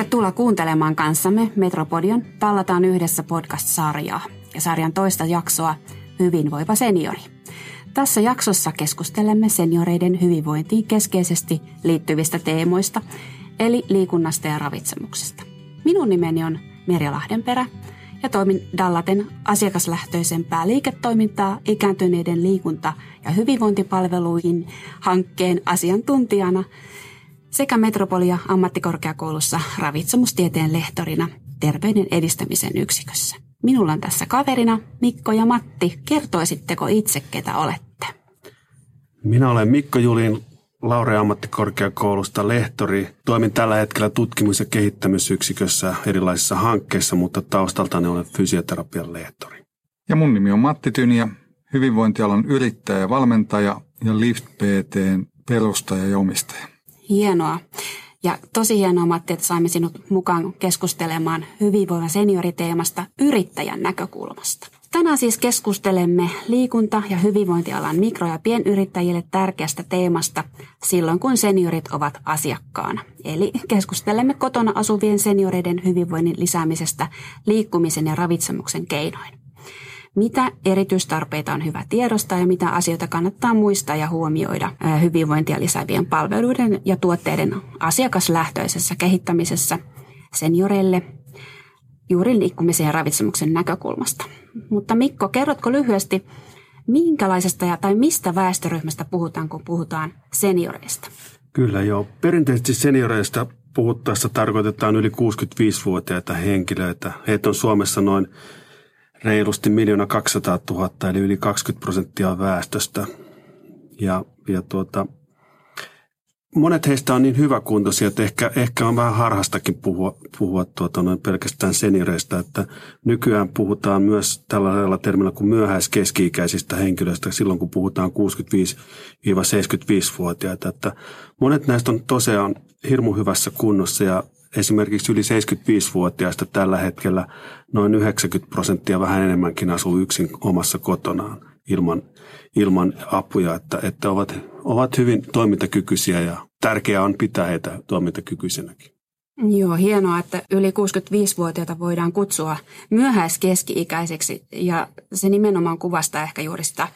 Tervetuloa kuuntelemaan kanssamme Metropodion Tallataan yhdessä podcast-sarjaa ja sarjan toista jaksoa Hyvinvoiva seniori. Tässä jaksossa keskustelemme senioreiden hyvinvointiin keskeisesti liittyvistä teemoista, eli liikunnasta ja ravitsemuksesta. Minun nimeni on Merja Lahdenperä ja toimin Dallaten asiakaslähtöisempää liiketoimintaa ikääntyneiden liikunta- ja hyvinvointipalveluihin hankkeen asiantuntijana sekä Metropolia ammattikorkeakoulussa ravitsemustieteen lehtorina terveyden edistämisen yksikössä. Minulla on tässä kaverina Mikko ja Matti. Kertoisitteko itse, ketä olette? Minä olen Mikko Julin Laure ammattikorkeakoulusta lehtori. Toimin tällä hetkellä tutkimus- ja kehittämisyksikössä erilaisissa hankkeissa, mutta taustaltani olen fysioterapian lehtori. Ja mun nimi on Matti Tyniä, hyvinvointialan yrittäjä ja valmentaja ja Lift PTn perustaja ja omistaja. Hienoa. Ja tosi hienoa, Matti, että saimme sinut mukaan keskustelemaan hyvinvoivan senioriteemasta yrittäjän näkökulmasta. Tänään siis keskustelemme liikunta- ja hyvinvointialan mikro- ja pienyrittäjille tärkeästä teemasta silloin, kun seniorit ovat asiakkaana. Eli keskustelemme kotona asuvien senioreiden hyvinvoinnin lisäämisestä liikkumisen ja ravitsemuksen keinoin mitä erityistarpeita on hyvä tiedostaa ja mitä asioita kannattaa muistaa ja huomioida hyvinvointia lisäävien palveluiden ja tuotteiden asiakaslähtöisessä kehittämisessä senioreille juuri liikkumisen ja ravitsemuksen näkökulmasta. Mutta Mikko, kerrotko lyhyesti, minkälaisesta ja tai mistä väestöryhmästä puhutaan, kun puhutaan senioreista? Kyllä joo. Perinteisesti senioreista puhuttaessa tarkoitetaan yli 65-vuotiaita henkilöitä. Heitä on Suomessa noin reilusti miljoona 200 000, eli yli 20 prosenttia väestöstä. Ja, ja tuota, monet heistä on niin hyväkuntoisia, että ehkä, ehkä on vähän harhastakin puhua, puhua tuota, noin pelkästään senioreista, että nykyään puhutaan myös tällaisella termillä kuin myöhäiskeski-ikäisistä henkilöistä silloin, kun puhutaan 65-75-vuotiaita. Että monet näistä on tosiaan hirmu hyvässä kunnossa ja esimerkiksi yli 75-vuotiaista tällä hetkellä noin 90 prosenttia vähän enemmänkin asuu yksin omassa kotonaan ilman, ilman apuja, että, että ovat, ovat hyvin toimintakykyisiä ja tärkeää on pitää heitä toimintakykyisenäkin. Joo, hienoa, että yli 65-vuotiaita voidaan kutsua myöhäiskeski-ikäiseksi ja se nimenomaan kuvastaa ehkä juuri sitä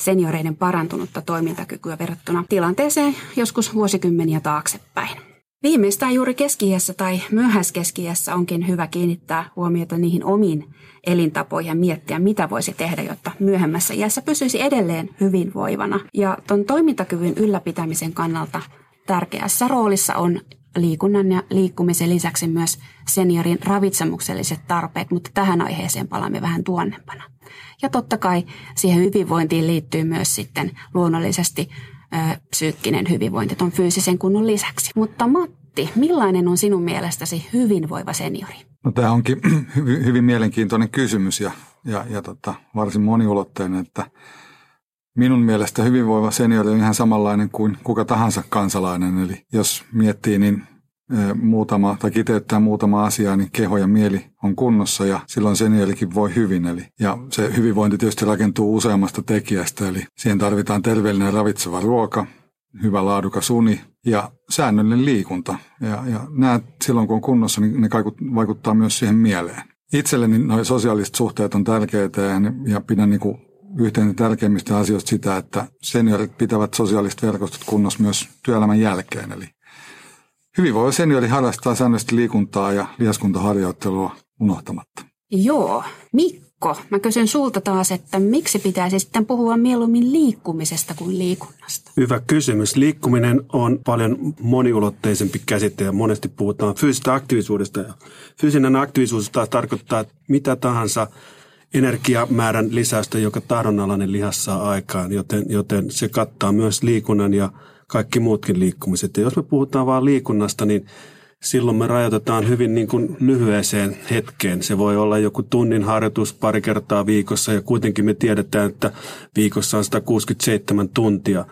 senioreiden parantunutta toimintakykyä verrattuna tilanteeseen joskus vuosikymmeniä taaksepäin. Viimeistään juuri keski tai myöhäiskeski onkin hyvä kiinnittää huomiota niihin omiin elintapoihin ja miettiä, mitä voisi tehdä, jotta myöhemmässä iässä pysyisi edelleen hyvinvoivana. Ja tuon toimintakyvyn ylläpitämisen kannalta tärkeässä roolissa on liikunnan ja liikkumisen lisäksi myös seniorin ravitsemukselliset tarpeet, mutta tähän aiheeseen palaamme vähän tuonnempana. Ja totta kai siihen hyvinvointiin liittyy myös sitten luonnollisesti psyykkinen hyvinvointi tuon fyysisen kunnon lisäksi. Mutta Matti, millainen on sinun mielestäsi hyvinvoiva seniori? No tämä onkin hyvin, hyvin mielenkiintoinen kysymys ja, ja, ja tota, varsin moniulotteinen, että minun mielestä hyvinvoiva seniori on ihan samanlainen kuin kuka tahansa kansalainen. Eli jos miettii, niin muutama, tai kiteyttää muutama asia, niin keho ja mieli on kunnossa ja silloin seniorikin voi hyvin. Eli, ja se hyvinvointi tietysti rakentuu useammasta tekijästä, eli siihen tarvitaan terveellinen ja ravitseva ruoka, hyvä laadukas uni ja säännöllinen liikunta. Ja, ja nämä silloin kun on kunnossa, niin ne vaikuttaa myös siihen mieleen. Itselleni nuo sosiaaliset suhteet on tärkeitä ja, ja pidän niin kuin yhteen tärkeimmistä asioista sitä, että seniorit pitävät sosiaaliset verkostot kunnossa myös työelämän jälkeen. Eli Hyvinvoiva seniori harrastaa säännöllisesti liikuntaa ja lihaskuntaharjoittelua unohtamatta. Joo. Mikko, mä kysyn sulta taas, että miksi pitäisi sitten puhua mieluummin liikkumisesta kuin liikunnasta? Hyvä kysymys. Liikkuminen on paljon moniulotteisempi käsite ja monesti puhutaan fyysisestä aktiivisuudesta. Fyysinen aktiivisuus taas tarkoittaa mitä tahansa energiamäärän lisäystä, joka tahdonalainen lihas saa aikaan, joten, joten se kattaa myös liikunnan ja kaikki muutkin liikkumiset. Ja jos me puhutaan vain liikunnasta, niin silloin me rajoitetaan hyvin niin kuin lyhyeseen hetkeen. Se voi olla joku tunnin harjoitus pari kertaa viikossa ja kuitenkin me tiedetään, että viikossa on 167 tuntia.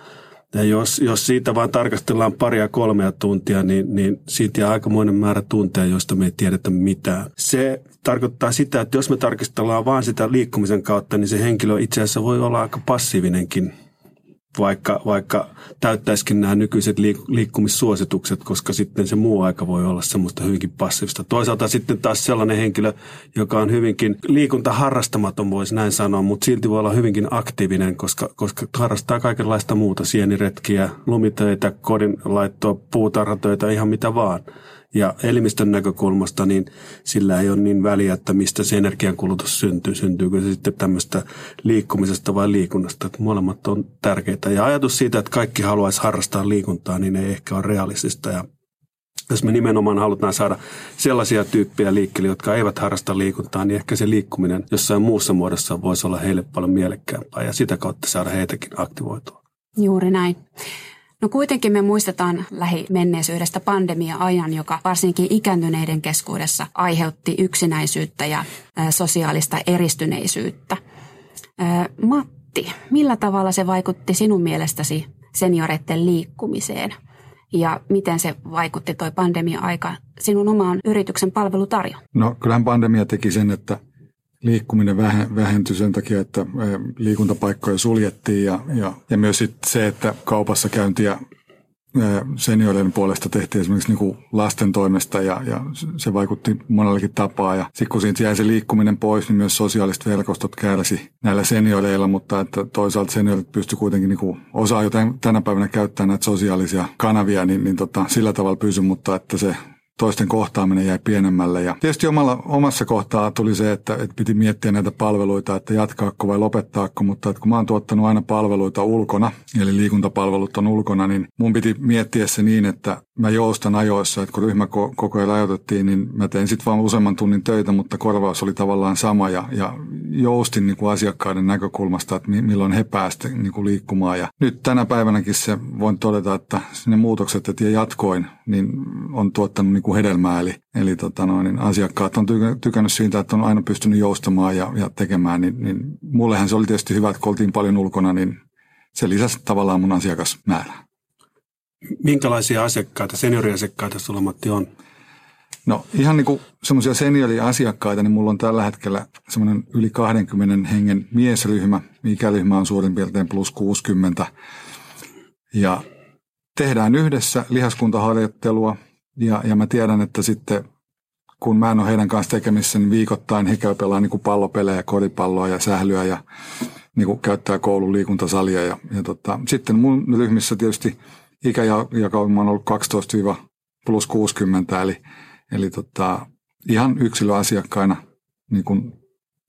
Ja jos, jos siitä vaan tarkastellaan paria kolmea tuntia, niin, niin siitä jää aikamoinen määrä tunteja, joista me ei tiedetä mitään. Se tarkoittaa sitä, että jos me tarkastellaan vain sitä liikkumisen kautta, niin se henkilö itse asiassa voi olla aika passiivinenkin vaikka, vaikka täyttäisikin nämä nykyiset liikkumissuositukset, koska sitten se muu aika voi olla semmoista hyvinkin passiivista. Toisaalta sitten taas sellainen henkilö, joka on hyvinkin liikuntaharrastamaton, voisi näin sanoa, mutta silti voi olla hyvinkin aktiivinen, koska, koska harrastaa kaikenlaista muuta, sieniretkiä, lumitöitä, kodin laittoa, puutarhatöitä, ihan mitä vaan – ja elimistön näkökulmasta niin sillä ei ole niin väliä, että mistä se energiankulutus syntyy. Syntyykö se sitten tämmöistä liikkumisesta vai liikunnasta. Että molemmat on tärkeitä. Ja ajatus siitä, että kaikki haluaisi harrastaa liikuntaa, niin ei ehkä ole realistista. Ja jos me nimenomaan halutaan saada sellaisia tyyppejä liikkeelle, jotka eivät harrasta liikuntaa, niin ehkä se liikkuminen jossain muussa muodossa voisi olla heille paljon mielekkäämpää ja sitä kautta saada heitäkin aktivoitua. Juuri näin. No kuitenkin me muistetaan lähimenneisyydestä pandemia-ajan, joka varsinkin ikääntyneiden keskuudessa aiheutti yksinäisyyttä ja sosiaalista eristyneisyyttä. Matti, millä tavalla se vaikutti sinun mielestäsi senioreiden liikkumiseen? Ja miten se vaikutti tuo pandemia-aika sinun omaan yrityksen palvelutarjontaan? No kyllähän pandemia teki sen, että liikkuminen vähentyi sen takia, että liikuntapaikkoja suljettiin ja, ja, ja myös sit se, että kaupassa käyntiä senioreiden puolesta tehtiin esimerkiksi niin kuin lasten toimesta ja, ja se vaikutti monellakin tapaa. Ja sitten kun siitä jäi se liikkuminen pois, niin myös sosiaaliset verkostot kärsi näillä senioreilla, mutta että toisaalta seniorit pysty kuitenkin niin kuin osaa jo tänä päivänä käyttää näitä sosiaalisia kanavia, niin, niin tota, sillä tavalla pysy, mutta että se toisten kohtaaminen jäi pienemmälle. Ja tietysti omalla, omassa kohtaa tuli se, että, että piti miettiä näitä palveluita, että jatkaako vai lopettaako, mutta että kun mä oon tuottanut aina palveluita ulkona, eli liikuntapalvelut on ulkona, niin mun piti miettiä se niin, että mä joustan ajoissa, että kun ryhmäkokoja rajoitettiin, niin mä tein sitten vaan useamman tunnin töitä, mutta korvaus oli tavallaan sama ja, ja joustin niin kuin asiakkaiden näkökulmasta, että milloin he pääsivät niin kuin liikkumaan. Ja nyt tänä päivänäkin se voin todeta, että ne muutokset, että jatkoin, niin on tuottanut niin kuin hedelmää. Eli, eli tota noin, niin asiakkaat on tykännyt siitä, että on aina pystynyt joustamaan ja, ja tekemään. Niin, niin mullehän se oli tietysti hyvä, että kun oltiin paljon ulkona, niin se lisäsi tavallaan mun asiakasmäärää. Minkälaisia asiakkaita, senioriasiakkaita sulla Matti on? No ihan niin kuin semmoisia senioriasiakkaita, niin mulla on tällä hetkellä semmoinen yli 20 hengen miesryhmä. Ikäryhmä on suurin piirtein plus 60. Ja tehdään yhdessä lihaskuntaharjoittelua ja, ja mä tiedän, että sitten kun mä en ole heidän kanssa tekemissä, niin viikoittain he käy pelaa niin kuin pallopelejä, koripalloa ja sählyä ja niin kuin käyttää koulun liikuntasalia. Ja, ja tota, sitten mun ryhmissä tietysti ikäjakauma on ollut 12 plus 60, eli, eli tota, ihan yksilöasiakkaina niin kuin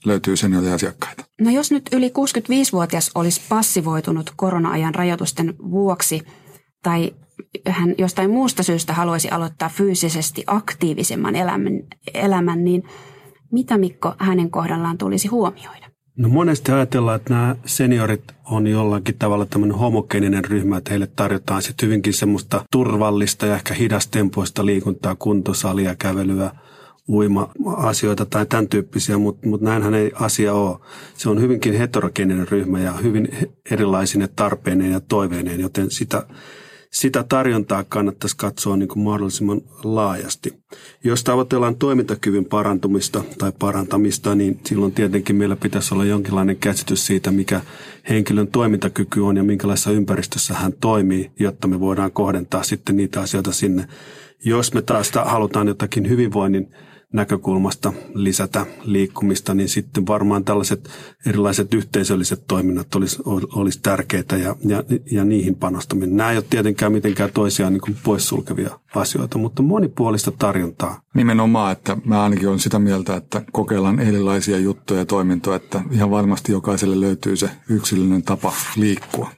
löytyy senioriasiakkaita. No jos nyt yli 65-vuotias olisi passivoitunut korona-ajan rajoitusten vuoksi tai hän jostain muusta syystä haluaisi aloittaa fyysisesti aktiivisemman elämän, elämän niin mitä Mikko hänen kohdallaan tulisi huomioida? No monesti ajatellaan, että nämä seniorit on jollakin tavalla tämmöinen homogeeninen ryhmä, että heille tarjotaan sitten hyvinkin semmoista turvallista ja ehkä hidastempoista liikuntaa, kuntosalia, kävelyä, uima-asioita tai tämän tyyppisiä, mutta, mutta näinhän ei asia ole. Se on hyvinkin heterogeeninen ryhmä ja hyvin erilaisine tarpeineen ja toiveineen, joten sitä sitä tarjontaa kannattaisi katsoa niin kuin mahdollisimman laajasti. Jos tavoitellaan toimintakyvyn parantumista tai parantamista, niin silloin tietenkin meillä pitäisi olla jonkinlainen käsitys siitä, mikä henkilön toimintakyky on ja minkälaisessa ympäristössä hän toimii, jotta me voidaan kohdentaa sitten niitä asioita sinne. Jos me taas halutaan jotakin hyvinvoinnin näkökulmasta lisätä liikkumista, niin sitten varmaan tällaiset erilaiset yhteisölliset toiminnat olisi, olisi tärkeitä ja, ja, ja niihin panostaminen. Nämä ei ole tietenkään mitenkään toisiaan niin poissulkevia asioita, mutta monipuolista tarjontaa. Nimenomaan, että mä ainakin olen sitä mieltä, että kokeillaan erilaisia juttuja ja toimintoja, että ihan varmasti jokaiselle löytyy se yksilöllinen tapa liikkua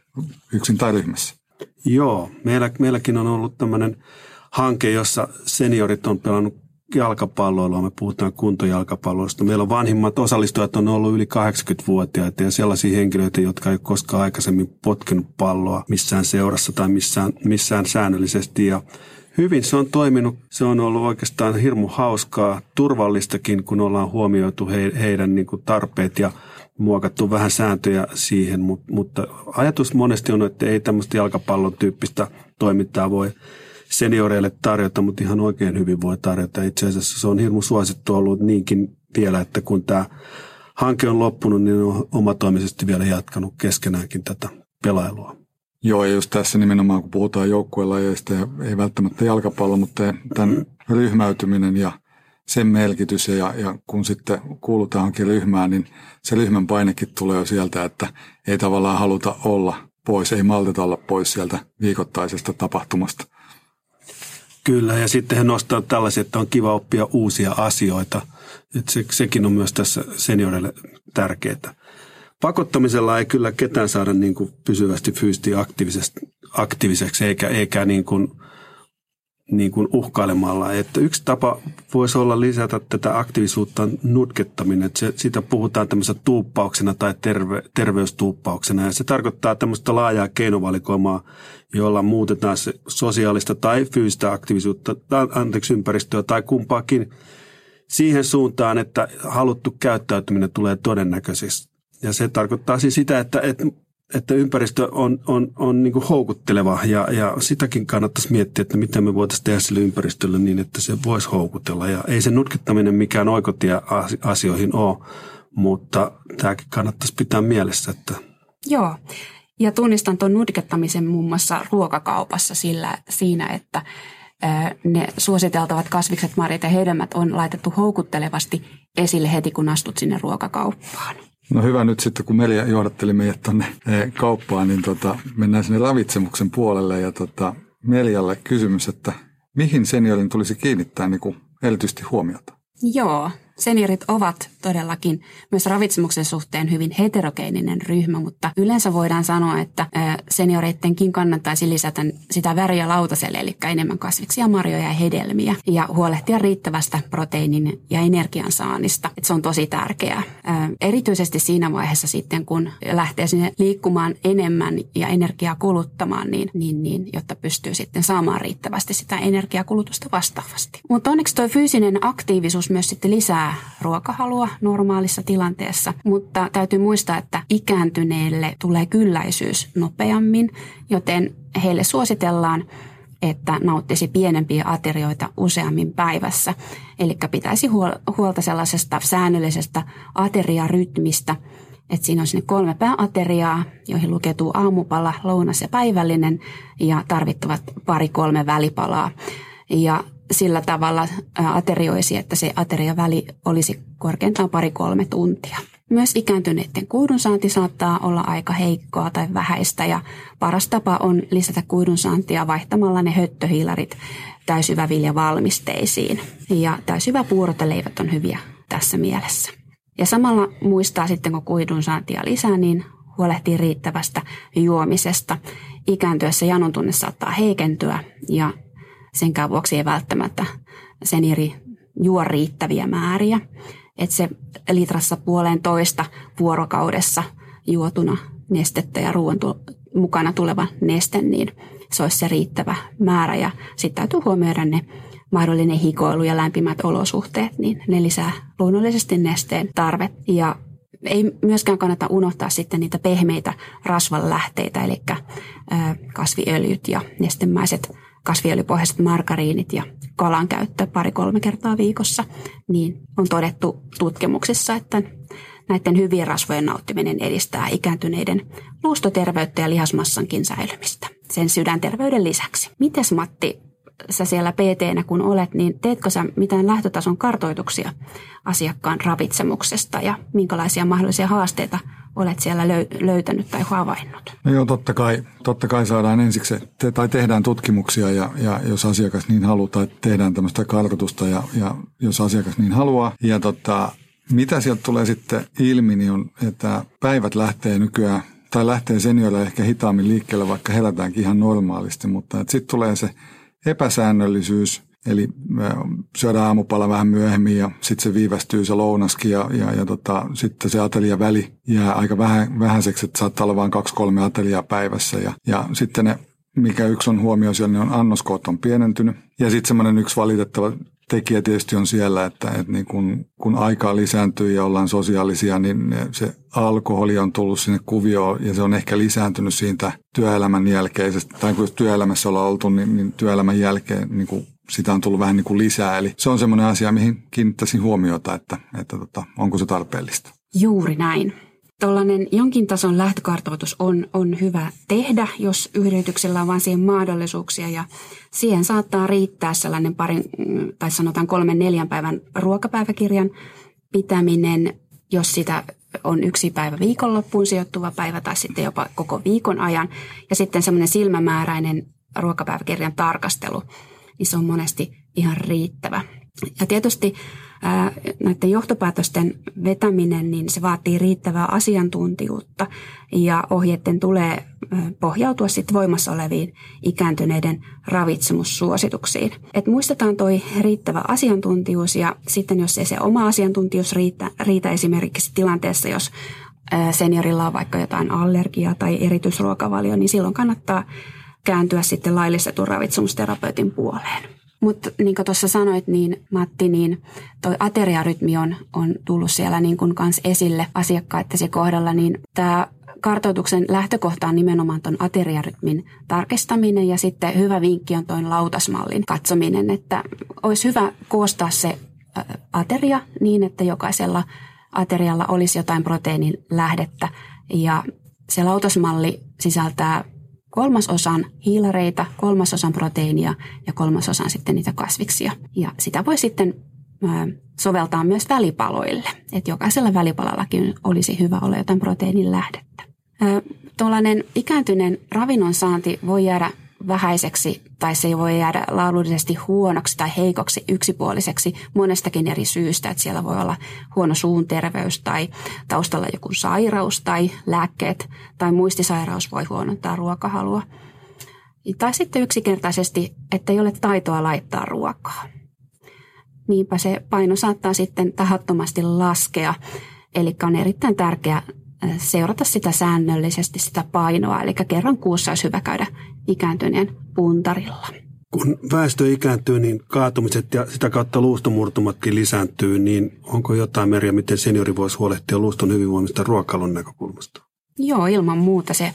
yksin tai ryhmässä. Joo, meillä, meilläkin on ollut tämmöinen hanke, jossa seniorit on pelannut jalkapalloilua, me puhutaan kuntojalkapalloista. Meillä on vanhimmat osallistujat on ollut yli 80-vuotiaita ja sellaisia henkilöitä, jotka ei koskaan aikaisemmin potkenut palloa missään seurassa tai missään, missään säännöllisesti. Ja hyvin se on toiminut. Se on ollut oikeastaan hirmu hauskaa, turvallistakin, kun ollaan huomioitu he, heidän niin kuin tarpeet ja muokattu vähän sääntöjä siihen, mutta, mutta ajatus monesti on, että ei tämmöistä jalkapallon tyyppistä toimintaa voi senioreille tarjota, mutta ihan oikein hyvin voi tarjota. Itse asiassa se on hirmu suosittu ollut niinkin vielä, että kun tämä hanke on loppunut, niin on omatoimisesti vielä jatkanut keskenäänkin tätä pelailua. Joo, ja just tässä nimenomaan, kun puhutaan joukkuelajeista ja ei välttämättä jalkapallo, mutta tämän ryhmäytyminen ja sen merkitys ja, ja kun sitten kuulutaankin ryhmään, niin se ryhmän painekin tulee jo sieltä, että ei tavallaan haluta olla pois, ei malteta olla pois sieltä viikoittaisesta tapahtumasta. Kyllä, ja sitten he nostavat tällaisia, että on kiva oppia uusia asioita. Että se, sekin on myös tässä seniorille tärkeää. Pakottamisella ei kyllä ketään saada niin kuin pysyvästi fyysisesti aktiiviseksi, eikä, eikä niin kuin – niin kuin uhkailemalla. Että yksi tapa voisi olla lisätä tätä aktiivisuutta nutkettaminen. Että se, siitä puhutaan tämmöisenä tuuppauksena tai terve, terveystuuppauksena. Ja se tarkoittaa tämmöistä laajaa keinovalikoimaa, jolla muutetaan se sosiaalista tai fyysistä aktiivisuutta, anteeksi ympäristöä tai kumpaakin siihen suuntaan, että haluttu käyttäytyminen tulee todennäköisesti. Ja se tarkoittaa siis sitä, että, että että ympäristö on, on, on niin kuin houkutteleva ja, ja sitäkin kannattaisi miettiä, että mitä me voitaisiin tehdä sille ympäristölle niin, että se voisi houkutella. Ja ei se nutkittaminen mikään oikotie asioihin ole, mutta tämäkin kannattaisi pitää mielessä. Että... Joo, ja tunnistan tuon nutkettamisen muun muassa ruokakaupassa sillä, siinä, että ne suositeltavat kasvikset, marjat ja hedelmät on laitettu houkuttelevasti esille heti, kun astut sinne ruokakauppaan. No hyvä nyt sitten, kun Melia johdatteli meidät tuonne eh, kauppaan, niin tota, mennään sinne ravitsemuksen puolelle. Ja tota, Melialle kysymys, että mihin seniorin tulisi kiinnittää niin kuin erityisesti huomiota? Joo, Seniorit ovat todellakin myös ravitsemuksen suhteen hyvin heterogeeninen ryhmä, mutta yleensä voidaan sanoa, että senioreittenkin kannattaisi lisätä sitä väriä lautaselle, eli enemmän kasviksia, marjoja ja hedelmiä, ja huolehtia riittävästä proteiinin ja energian saannista. Se on tosi tärkeää. Erityisesti siinä vaiheessa sitten, kun lähtee sinne liikkumaan enemmän ja energiaa kuluttamaan, niin, niin, niin jotta pystyy sitten saamaan riittävästi sitä energiakulutusta vastaavasti. Mutta onneksi tuo fyysinen aktiivisuus myös sitten lisää ruokahalua normaalissa tilanteessa, mutta täytyy muistaa, että ikääntyneille tulee kylläisyys nopeammin, joten heille suositellaan että nauttisi pienempiä aterioita useammin päivässä. Eli pitäisi huolta sellaisesta säännöllisestä ateriarytmistä, että siinä on sinne kolme pääateriaa, joihin lukeutuu aamupala, lounas ja päivällinen ja tarvittavat pari-kolme välipalaa. Ja sillä tavalla aterioisi, että se ateriaväli olisi korkeintaan pari-kolme tuntia. Myös ikääntyneiden kuidunsaanti saattaa olla aika heikkoa tai vähäistä ja paras tapa on lisätä kuidunsaantia vaihtamalla ne höttöhiilarit täysyväviljavalmisteisiin. Ja täysyväpuurot ja leivät on hyviä tässä mielessä. Ja samalla muistaa sitten, kun kuidunsaantia lisää, niin huolehtii riittävästä juomisesta. Ikääntyessä janon tunne saattaa heikentyä ja Senkään vuoksi ei välttämättä seniori juo riittäviä määriä. Että se litrassa puoleen toista vuorokaudessa juotuna nestettä ja ruoan mukana tuleva neste, niin se olisi se riittävä määrä. Ja sitten täytyy huomioida ne mahdollinen hikoilu ja lämpimät olosuhteet, niin ne lisää luonnollisesti nesteen tarve. Ja ei myöskään kannata unohtaa sitten niitä pehmeitä rasvanlähteitä, eli kasviöljyt ja nestemäiset kasviöljypohjaiset margariinit ja kalan käyttö pari-kolme kertaa viikossa, niin on todettu tutkimuksissa, että näiden hyvien rasvojen nauttiminen edistää ikääntyneiden luustoterveyttä ja lihasmassankin säilymistä sen sydänterveyden lisäksi. Mites Matti, sä siellä pt kun olet, niin teetkö sä mitään lähtötason kartoituksia asiakkaan ravitsemuksesta ja minkälaisia mahdollisia haasteita olet siellä löytänyt tai havainnut? No joo, totta kai, totta kai saadaan ensiksi, te, tai tehdään tutkimuksia ja, ja jos asiakas niin haluaa, tai tehdään tämmöistä kartoitusta ja, ja jos asiakas niin haluaa. Ja tota, mitä sieltä tulee sitten ilmi, niin on, että päivät lähtee nykyään, tai lähtee senioille ehkä hitaammin liikkeelle, vaikka herätäänkin ihan normaalisti, mutta sitten tulee se epäsäännöllisyys, Eli syödään aamupala vähän myöhemmin ja sitten se viivästyy se lounaskin ja, ja, ja tota, sitten se väli jää aika vähän, vähäiseksi, että saattaa olla vain kaksi-kolme ateliaa päivässä. Ja, ja sitten ne, mikä yksi on huomio siellä, niin on annoskoot on pienentynyt. Ja sitten semmoinen yksi valitettava tekijä tietysti on siellä, että, että niin kun, kun aikaa lisääntyy ja ollaan sosiaalisia, niin se alkoholi on tullut sinne kuvioon ja se on ehkä lisääntynyt siitä työelämän jälkeisestä, tai kun työelämässä ollaan oltu, niin, niin työelämän jälkeen niin kuin sitä on tullut vähän niin kuin lisää. Eli se on semmoinen asia, mihin kiinnittäisin huomiota, että, että tota, onko se tarpeellista. Juuri näin. Tuollainen jonkin tason lähtökartoitus on, on hyvä tehdä, jos yrityksellä on vain siihen mahdollisuuksia ja siihen saattaa riittää sellainen parin tai sanotaan kolmen neljän päivän ruokapäiväkirjan pitäminen, jos sitä on yksi päivä viikonloppuun sijoittuva päivä tai sitten jopa koko viikon ajan. Ja sitten semmoinen silmämääräinen ruokapäiväkirjan tarkastelu, niin se on monesti ihan riittävä. Ja tietysti näiden johtopäätösten vetäminen, niin se vaatii riittävää asiantuntijuutta ja ohjeiden tulee pohjautua sitten voimassa oleviin ikääntyneiden ravitsemussuosituksiin. Et muistetaan toi riittävä asiantuntijuus ja sitten jos ei se oma asiantuntijuus riitä, riitä esimerkiksi tilanteessa, jos seniorilla on vaikka jotain allergiaa tai erityisruokavalio, niin silloin kannattaa kääntyä sitten laillistetun ravitsemusterapeutin puoleen. Mutta niin kuin tuossa sanoit, niin Matti, niin toi ateriarytmi on, on tullut siellä niin kuin kans esille asiakkaittesi kohdalla, niin tämä kartoituksen lähtökohta on nimenomaan tuon ateriarytmin tarkistaminen ja sitten hyvä vinkki on tuon lautasmallin katsominen, että olisi hyvä koostaa se ateria niin, että jokaisella aterialla olisi jotain proteiinin lähdettä ja se lautasmalli sisältää kolmasosan hiilareita, kolmasosan proteiinia ja kolmasosan sitten niitä kasviksia. Ja sitä voi sitten soveltaa myös välipaloille, että jokaisella välipalallakin olisi hyvä olla jotain proteiinin lähdettä. Tuollainen ikääntyneen ravinnon saanti voi jäädä vähäiseksi tai se voi jäädä laadullisesti huonoksi tai heikoksi yksipuoliseksi monestakin eri syystä. Että siellä voi olla huono suun terveys tai taustalla joku sairaus tai lääkkeet tai muistisairaus voi huonontaa ruokahalua. Tai sitten yksinkertaisesti, että ei ole taitoa laittaa ruokaa. Niinpä se paino saattaa sitten tahattomasti laskea. Eli on erittäin tärkeää seurata sitä säännöllisesti, sitä painoa. Eli kerran kuussa olisi hyvä käydä ikääntyneen puntarilla. Kun väestö ikääntyy, niin kaatumiset ja sitä kautta luustomurtumatkin lisääntyy, niin onko jotain meriä, miten seniori voisi huolehtia luuston hyvinvoinnista ruokailun näkökulmasta? Joo, ilman muuta se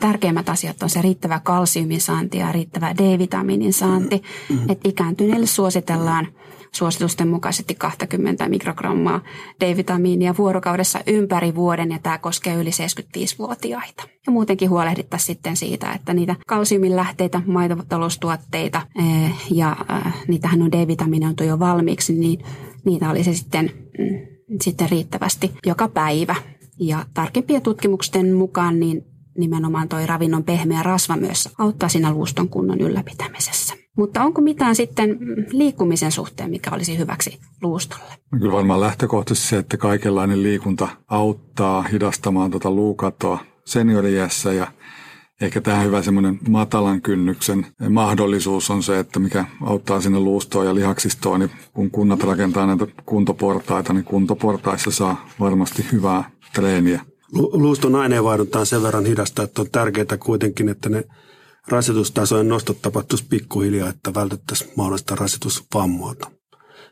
tärkeimmät asiat on se riittävä kalsiumin saanti ja riittävä D-vitamiinin saanti. Mm-hmm. Että ikääntyneille suositellaan – suositusten mukaisesti 20 mikrogrammaa D-vitamiinia vuorokaudessa ympäri vuoden ja tämä koskee yli 75-vuotiaita. Ja muutenkin huolehdittaisiin sitten siitä, että niitä kalsiumin lähteitä, maitotaloustuotteita eh, ja eh, niitähän on D-vitamiinioitu jo valmiiksi, niin niitä olisi sitten, mm, sitten riittävästi joka päivä. Ja tarkempien tutkimusten mukaan niin nimenomaan tuo ravinnon pehmeä rasva myös auttaa siinä luuston kunnon ylläpitämisessä. Mutta onko mitään sitten liikkumisen suhteen, mikä olisi hyväksi luustolle? No kyllä varmaan lähtökohtaisesti se, että kaikenlainen liikunta auttaa hidastamaan tuota luukatoa senioriässä ja Ehkä tämä hyvä semmoinen matalan kynnyksen mahdollisuus on se, että mikä auttaa sinne luustoon ja lihaksistoon, niin kun kunnat rakentaa näitä kuntoportaita, niin kuntoportaissa saa varmasti hyvää treeniä. Luuston aineenvaihdunta on sen verran hidasta, että on tärkeää kuitenkin, että ne rasitustasojen nostot tapahtuisi pikkuhiljaa, että vältettäisiin mahdollista rasitusvammoilta.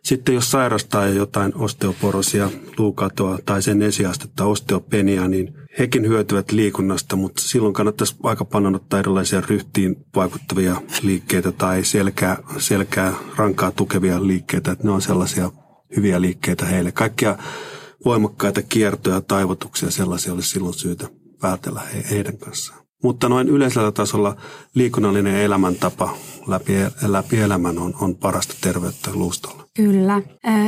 Sitten jos sairastaa jotain osteoporosia, luukatoa tai sen esiastetta osteopenia, niin hekin hyötyvät liikunnasta, mutta silloin kannattaisi aika paljon ottaa erilaisia ryhtiin vaikuttavia liikkeitä tai selkää, selkää rankaa tukevia liikkeitä. Että ne on sellaisia hyviä liikkeitä heille. Kaikkia voimakkaita kiertoja ja taivotuksia sellaisia olisi silloin syytä päätellä heidän kanssaan. Mutta noin yleisellä tasolla liikunnallinen elämäntapa läpi, läpi elämän on, on parasta terveyttä luustolla. Kyllä.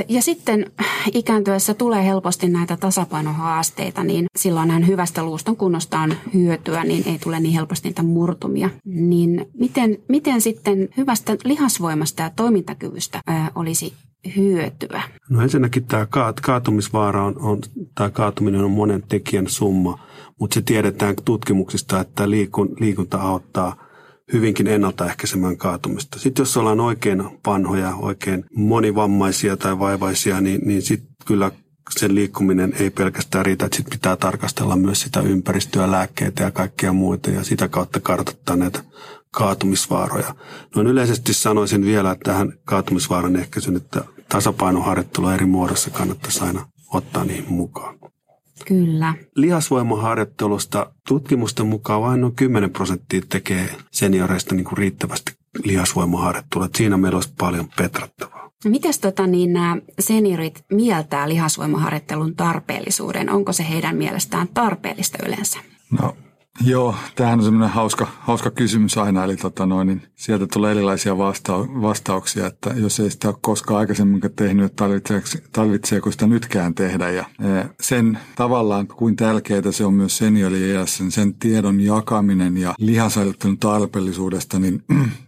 Ja sitten ikääntyessä tulee helposti näitä tasapainohaasteita, niin silloinhan hyvästä luuston kunnosta on hyötyä, niin ei tule niin helposti niitä murtumia. Niin miten, miten sitten hyvästä lihasvoimasta ja toimintakyvystä olisi hyötyä? No ensinnäkin tämä kaatumisvaara on, on tai kaatuminen on monen tekijän summa – mutta se tiedetään tutkimuksista, että liikun, liikunta auttaa hyvinkin ennaltaehkäisemään kaatumista. Sitten jos ollaan oikein vanhoja, oikein monivammaisia tai vaivaisia, niin, niin sitten kyllä sen liikkuminen ei pelkästään riitä, että sitten pitää tarkastella myös sitä ympäristöä, lääkkeitä ja kaikkea muita ja sitä kautta kartoittaa näitä kaatumisvaaroja. Noin yleisesti sanoisin vielä että tähän kaatumisvaaran ehkäisyn, että tasapainoharjoittelu eri muodossa kannattaisi aina ottaa niihin mukaan. Kyllä. Lihasvoimaharjoittelusta tutkimusten mukaan vain noin 10 prosenttia tekee senioreista niin kuin riittävästi lihasvoimaharjoittelua. Siinä meillä olisi paljon petrattavaa. No mitäs tota, niin nämä seniorit mieltää lihasvoimaharjoittelun tarpeellisuuden? Onko se heidän mielestään tarpeellista yleensä? No Joo, tämähän on semmoinen hauska, hauska kysymys aina, eli tota noin, niin sieltä tulee erilaisia vasta- vastauksia, että jos ei sitä ole koskaan aikaisemmin tehnyt, että tarvitseeko sitä nytkään tehdä. Ja e, sen tavallaan, kuin tärkeää se on myös seniori-iässä, niin sen tiedon jakaminen ja lihasharjoittelun tarpeellisuudesta, niin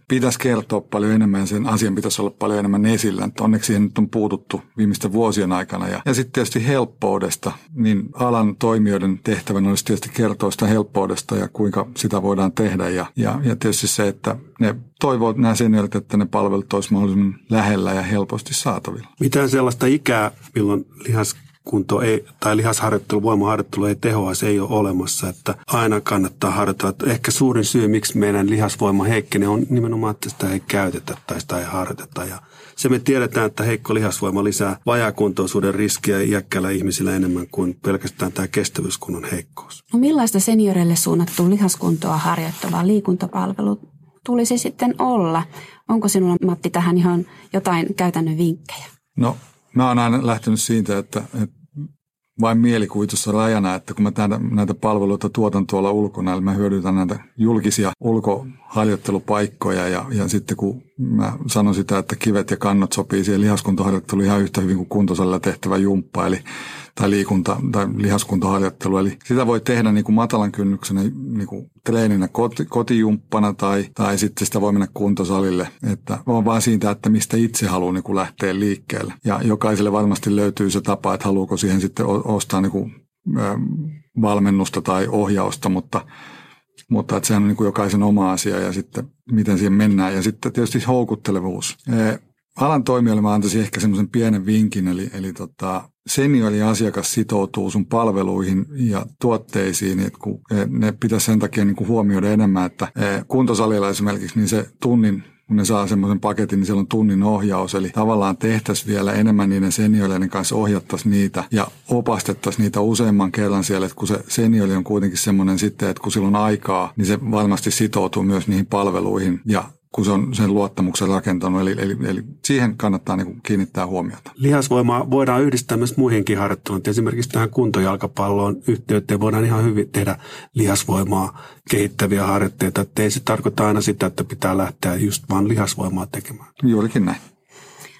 pitäisi kertoa paljon enemmän sen asian pitäisi olla paljon enemmän esillä. Että onneksi siihen nyt on puututtu viimeisten vuosien aikana. Ja, ja sitten tietysti helppoudesta, niin alan toimijoiden tehtävänä olisi tietysti kertoa sitä helppoudesta ja kuinka sitä voidaan tehdä. Ja, ja, ja tietysti se, että ne toivoo nämä seniorit, että ne palvelut olisivat mahdollisimman lähellä ja helposti saatavilla. Mitään sellaista ikää, milloin lihas kunto ei, tai lihasharjoittelu, voimaharjoittelu ei tehoa, se ei ole olemassa, että aina kannattaa harjoitella. Ehkä suurin syy, miksi meidän lihasvoima heikkenee, on nimenomaan, että sitä ei käytetä tai sitä ei harjoiteta. Ja se me tiedetään, että heikko lihasvoima lisää vajakuntoisuuden riskiä iäkkäillä ihmisillä enemmän kuin pelkästään tämä kestävyyskunnon heikkous. No millaista senioreille suunnattu lihaskuntoa harjoittava liikuntapalvelu tulisi sitten olla? Onko sinulla, Matti, tähän ihan jotain käytännön vinkkejä? No mä oon aina lähtenyt siitä, että, että vain mielikuvitussa rajana, että kun mä näitä, näitä palveluita tuotan tuolla ulkona, eli mä hyödytän näitä julkisia ulkoharjoittelupaikkoja ja, ja sitten kun mä sanon sitä, että kivet ja kannot sopii siihen lihaskuntoharjoitteluun ihan yhtä hyvin kuin kuntosalilla tehtävä jumppa, eli tai liikunta- tai lihaskuntoharjoittelu. Eli sitä voi tehdä niin kuin matalan kynnyksenä niin kuin treeninä koti, kotijumppana tai, tai sitten sitä voi mennä kuntosalille. Että on vaan siitä, että mistä itse haluaa niin lähteä liikkeelle. Ja jokaiselle varmasti löytyy se tapa, että haluuko siihen sitten ostaa niin kuin, valmennusta tai ohjausta, mutta mutta että sehän on niin kuin jokaisen oma asia ja sitten miten siihen mennään. Ja sitten tietysti houkuttelevuus. Alan toimijoille mä antaisin ehkä semmoisen pienen vinkin, eli, eli tota, senioriasiakas sitoutuu sun palveluihin ja tuotteisiin, että kun ne pitäisi sen takia niin kuin huomioida enemmän, että kuntosalilla esimerkiksi niin se tunnin kun ne saa semmoisen paketin, niin siellä on tunnin ohjaus. Eli tavallaan tehtäisiin vielä enemmän niiden senioreiden kanssa, ohjattaisiin niitä ja opastettaisiin niitä useamman kerran siellä. Että kun se seniori on kuitenkin semmoinen sitten, että kun sillä on aikaa, niin se varmasti sitoutuu myös niihin palveluihin ja kun se on sen luottamuksen rakentanut. Eli, eli, eli siihen kannattaa niin kiinnittää huomiota. Lihasvoimaa voidaan yhdistää myös muihinkin harjoitteluun. Esimerkiksi tähän kuntojalkapalloon yhteyteen voidaan ihan hyvin tehdä lihasvoimaa kehittäviä harjoitteita. Että ei se tarkoita aina sitä, että pitää lähteä just vaan lihasvoimaa tekemään. Juurikin näin.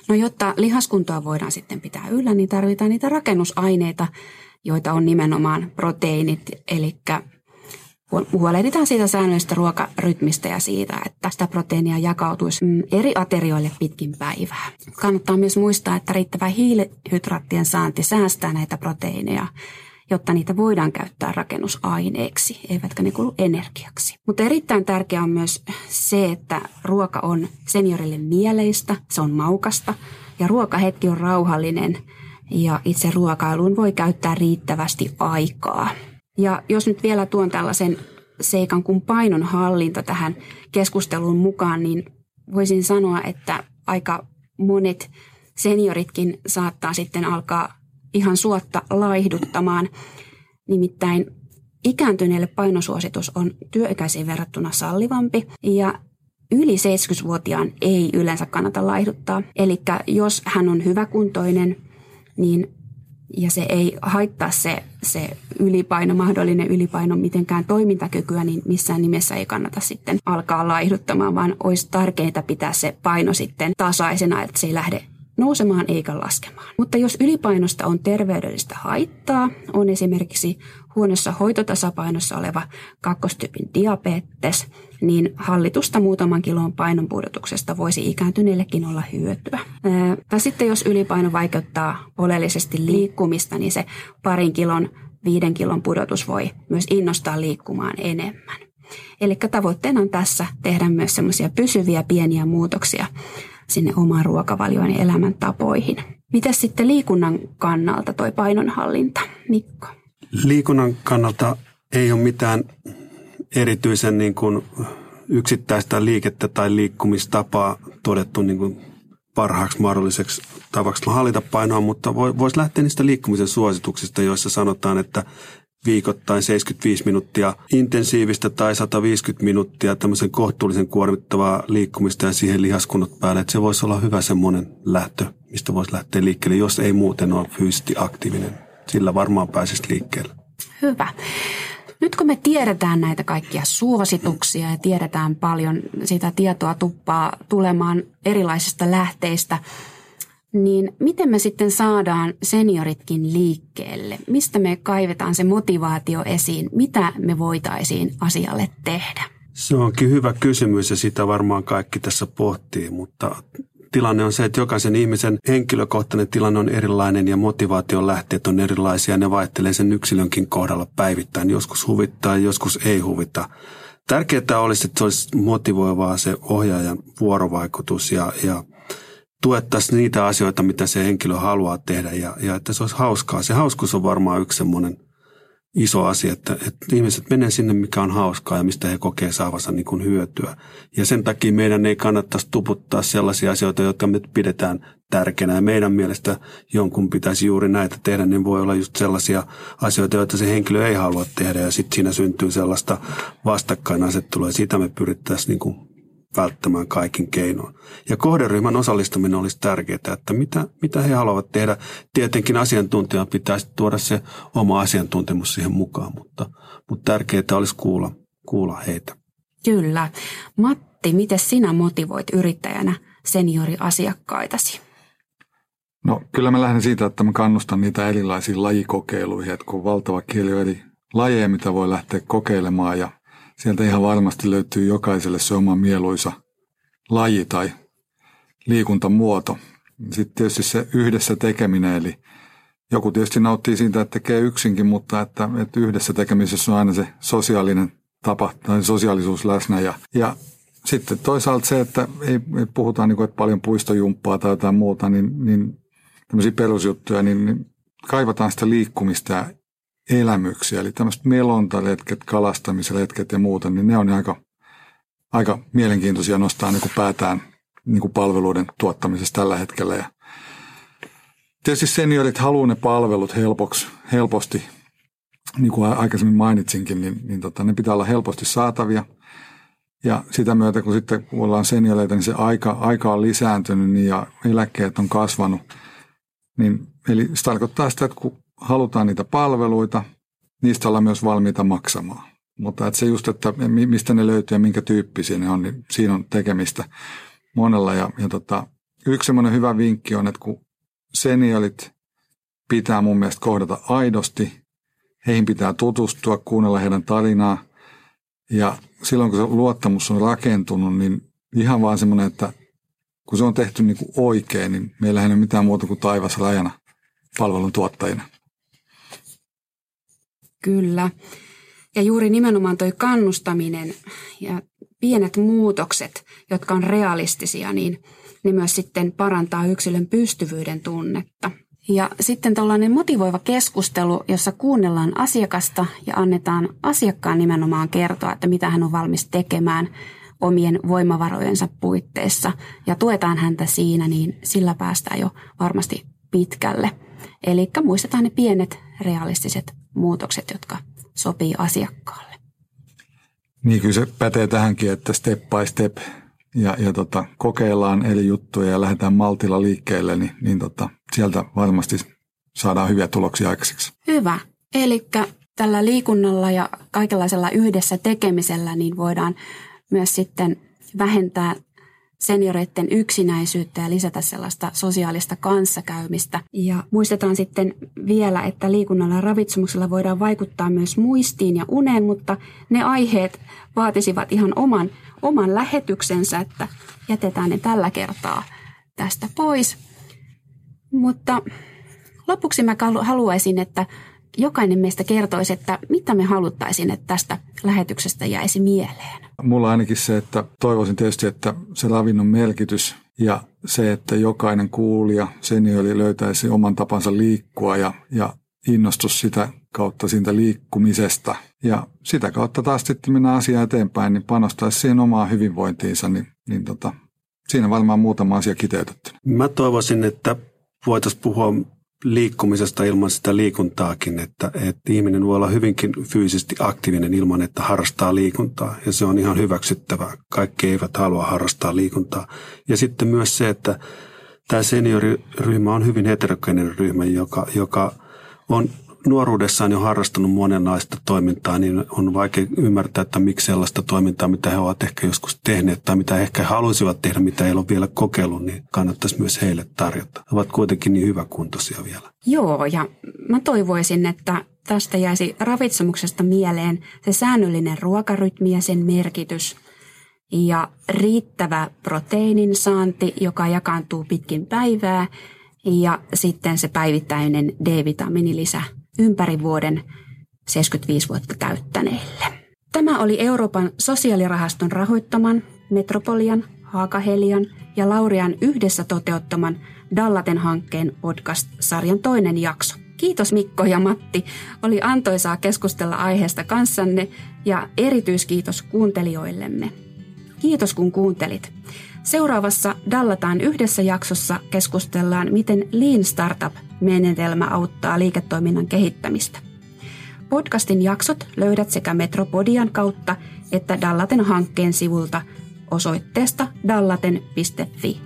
No jotta lihaskuntoa voidaan sitten pitää yllä, niin tarvitaan niitä rakennusaineita, joita on nimenomaan proteiinit, eli huolehditaan siitä säännöllisestä ruokarytmistä ja siitä, että sitä proteiinia jakautuisi mm, eri aterioille pitkin päivää. Kannattaa myös muistaa, että riittävä hiilihydraattien saanti säästää näitä proteiineja, jotta niitä voidaan käyttää rakennusaineeksi, eivätkä ne kulu energiaksi. Mutta erittäin tärkeää on myös se, että ruoka on seniorille mieleistä, se on maukasta ja ruokahetki on rauhallinen ja itse ruokailuun voi käyttää riittävästi aikaa. Ja jos nyt vielä tuon tällaisen seikan kuin painonhallinta tähän keskusteluun mukaan, niin voisin sanoa, että aika monet senioritkin saattaa sitten alkaa ihan suotta laihduttamaan. Nimittäin ikääntyneille painosuositus on työikäisiin verrattuna sallivampi ja yli 70-vuotiaan ei yleensä kannata laihduttaa. Eli jos hän on hyväkuntoinen, niin ja se ei haittaa se, se ylipaino, mahdollinen ylipaino mitenkään toimintakykyä, niin missään nimessä ei kannata sitten alkaa laihduttamaan, vaan olisi tärkeintä pitää se paino sitten tasaisena, että se ei lähde nousemaan eikä laskemaan. Mutta jos ylipainosta on terveydellistä haittaa, on esimerkiksi huonossa hoitotasapainossa oleva kakkostyypin diabetes, niin hallitusta muutaman kilon painonpudotuksesta voisi ikääntyneillekin olla hyötyä. Tai sitten jos ylipaino vaikeuttaa oleellisesti liikkumista, niin se parin kilon, viiden kilon pudotus voi myös innostaa liikkumaan enemmän. Eli tavoitteena on tässä tehdä myös semmoisia pysyviä pieniä muutoksia sinne omaan ruokavalioon ja elämäntapoihin. Miten sitten liikunnan kannalta toi painonhallinta, Mikko? Liikunnan kannalta ei ole mitään erityisen niin kuin yksittäistä liikettä tai liikkumistapaa todettu niin kuin parhaaksi mahdolliseksi tavaksi hallita painoa, mutta voisi lähteä niistä liikkumisen suosituksista, joissa sanotaan, että viikoittain 75 minuuttia intensiivistä tai 150 minuuttia tämmöisen kohtuullisen kuormittavaa liikkumista ja siihen lihaskunnot päälle. Että se voisi olla hyvä semmoinen lähtö, mistä voisi lähteä liikkeelle, jos ei muuten ole fyysisesti aktiivinen. Sillä varmaan pääsisi liikkeelle. Hyvä. Nyt kun me tiedetään näitä kaikkia suosituksia ja tiedetään paljon sitä tietoa tuppaa tulemaan erilaisista lähteistä, niin miten me sitten saadaan senioritkin liikkeelle? Mistä me kaivetaan se motivaatio esiin? Mitä me voitaisiin asialle tehdä? Se onkin hyvä kysymys ja sitä varmaan kaikki tässä pohtii, mutta tilanne on se, että jokaisen ihmisen henkilökohtainen tilanne on erilainen ja motivaation lähteet on erilaisia. Ne vaihtelee sen yksilönkin kohdalla päivittäin. Joskus huvittaa, joskus ei huvita. Tärkeää olisi, että se olisi motivoivaa se ohjaajan vuorovaikutus ja, ja tuettaisiin niitä asioita, mitä se henkilö haluaa tehdä ja, ja että se olisi hauskaa. Se hauskuus on varmaan yksi semmoinen iso asia, että, että ihmiset menee sinne, mikä on hauskaa ja mistä he kokee saavansa niin kuin hyötyä. Ja sen takia meidän ei kannattaisi tuputtaa sellaisia asioita, jotka me pidetään tärkeänä. Ja meidän mielestä jonkun pitäisi juuri näitä tehdä, niin voi olla just sellaisia asioita, joita se henkilö ei halua tehdä. Ja sitten siinä syntyy sellaista vastakkainasettelua ja sitä me pyrittäisiin niin kuin välttämään kaikin keinoin. Ja kohderyhmän osallistuminen olisi tärkeää, että mitä, mitä he haluavat tehdä. Tietenkin asiantuntijan pitäisi tuoda se oma asiantuntemus siihen mukaan, mutta, mutta tärkeää olisi kuulla, kuulla heitä. Kyllä. Matti, miten sinä motivoit yrittäjänä senioriasiakkaitasi? No kyllä mä lähden siitä, että mä kannustan niitä erilaisiin lajikokeiluihin, että kun valtava kieli on eri lajeja, mitä voi lähteä kokeilemaan ja sieltä ihan varmasti löytyy jokaiselle se oma mieluisa laji tai liikuntamuoto. Sitten tietysti se yhdessä tekeminen, eli joku tietysti nauttii siitä, että tekee yksinkin, mutta että, että yhdessä tekemisessä on aina se sosiaalinen tapa tai sosiaalisuus läsnä. Ja, ja sitten toisaalta se, että ei, ei puhutaan niin kuin, että paljon puistojumppaa tai jotain muuta, niin, niin tämmöisiä perusjuttuja, niin, niin kaivataan sitä liikkumista ja elämyksiä, eli tämmöiset melontaletket, kalastamisletket ja muuta, niin ne on aika, aika mielenkiintoisia nostaa niin kuin päätään niin kuin palveluiden tuottamisessa tällä hetkellä. Ja tietysti seniorit haluaa ne palvelut helpoksi, helposti, niin kuin aikaisemmin mainitsinkin, niin, niin tota, ne pitää olla helposti saatavia. Ja sitä myötä, kun sitten kun ollaan senioreita, niin se aika, aika on lisääntynyt niin ja eläkkeet on kasvanut. Niin, eli se tarkoittaa sitä, että kun halutaan niitä palveluita, niistä ollaan myös valmiita maksamaan. Mutta että se just, että mistä ne löytyy ja minkä tyyppisiä ne on, niin siinä on tekemistä monella. Ja, ja tota, yksi semmoinen hyvä vinkki on, että kun seniorit pitää mun mielestä kohdata aidosti, heihin pitää tutustua, kuunnella heidän tarinaa. Ja silloin kun se luottamus on rakentunut, niin ihan vaan semmoinen, että kun se on tehty niin kuin oikein, niin meillä ei ole mitään muuta kuin taivas rajana palvelun tuottajina. Kyllä. Ja juuri nimenomaan toi kannustaminen ja pienet muutokset, jotka on realistisia, niin ne myös sitten parantaa yksilön pystyvyyden tunnetta. Ja sitten tällainen motivoiva keskustelu, jossa kuunnellaan asiakasta ja annetaan asiakkaan nimenomaan kertoa, että mitä hän on valmis tekemään omien voimavarojensa puitteissa ja tuetaan häntä siinä, niin sillä päästään jo varmasti pitkälle. Eli muistetaan ne pienet realistiset muutokset, jotka sopii asiakkaalle. Niin kyllä se pätee tähänkin, että step by step ja, ja tota, kokeillaan eri juttuja ja lähdetään maltilla liikkeelle, niin, niin tota, sieltä varmasti saadaan hyviä tuloksia aikaiseksi. Hyvä. Eli tällä liikunnalla ja kaikenlaisella yhdessä tekemisellä niin voidaan myös sitten vähentää senioreiden yksinäisyyttä ja lisätä sellaista sosiaalista kanssakäymistä. Ja muistetaan sitten vielä, että liikunnalla ja ravitsemuksella voidaan vaikuttaa myös muistiin ja uneen, mutta ne aiheet vaatisivat ihan oman, oman lähetyksensä, että jätetään ne tällä kertaa tästä pois. Mutta lopuksi mä haluaisin, että jokainen meistä kertoisi, että mitä me haluttaisiin, että tästä lähetyksestä jäisi mieleen. Mulla ainakin se, että toivoisin tietysti, että se ravinnon merkitys ja se, että jokainen kuulija, seniori löytäisi oman tapansa liikkua ja, ja innostus sitä kautta siitä liikkumisesta. Ja sitä kautta taas sitten mennä asiaa eteenpäin, niin panostaisi siihen omaan hyvinvointiinsa, niin, niin tota, siinä varmaan muutama asia kiteytetty. Mä toivoisin, että voitaisiin puhua liikkumisesta ilman sitä liikuntaakin, että, että ihminen voi olla hyvinkin fyysisesti aktiivinen ilman, että harrastaa liikuntaa. Ja se on ihan hyväksyttävää. Kaikki eivät halua harrastaa liikuntaa. Ja sitten myös se, että tämä senioriryhmä on hyvin heterogeeninen ryhmä, joka, joka on nuoruudessaan jo harrastanut monenlaista toimintaa, niin on vaikea ymmärtää, että miksi sellaista toimintaa, mitä he ovat ehkä joskus tehneet tai mitä he ehkä haluaisivat tehdä, mitä ei ole vielä kokeillut, niin kannattaisi myös heille tarjota. He ovat kuitenkin niin hyväkuntoisia vielä. Joo, ja mä toivoisin, että tästä jäisi ravitsemuksesta mieleen se säännöllinen ruokarytmi ja sen merkitys ja riittävä proteiinin saanti, joka jakaantuu pitkin päivää ja sitten se päivittäinen D-vitamiinilisä ympäri vuoden 75 vuotta täyttäneille. Tämä oli Euroopan sosiaalirahaston rahoittaman Metropolian, Haakahelian ja Laurian yhdessä toteuttaman Dallaten hankkeen podcast-sarjan toinen jakso. Kiitos Mikko ja Matti. Oli antoisaa keskustella aiheesta kanssanne ja erityiskiitos kuuntelijoillemme. Kiitos kun kuuntelit. Seuraavassa Dallataan yhdessä jaksossa keskustellaan, miten Lean Startup-menetelmä auttaa liiketoiminnan kehittämistä. Podcastin jaksot löydät sekä Metropodian kautta että Dallaten hankkeen sivulta osoitteesta dallaten.fi.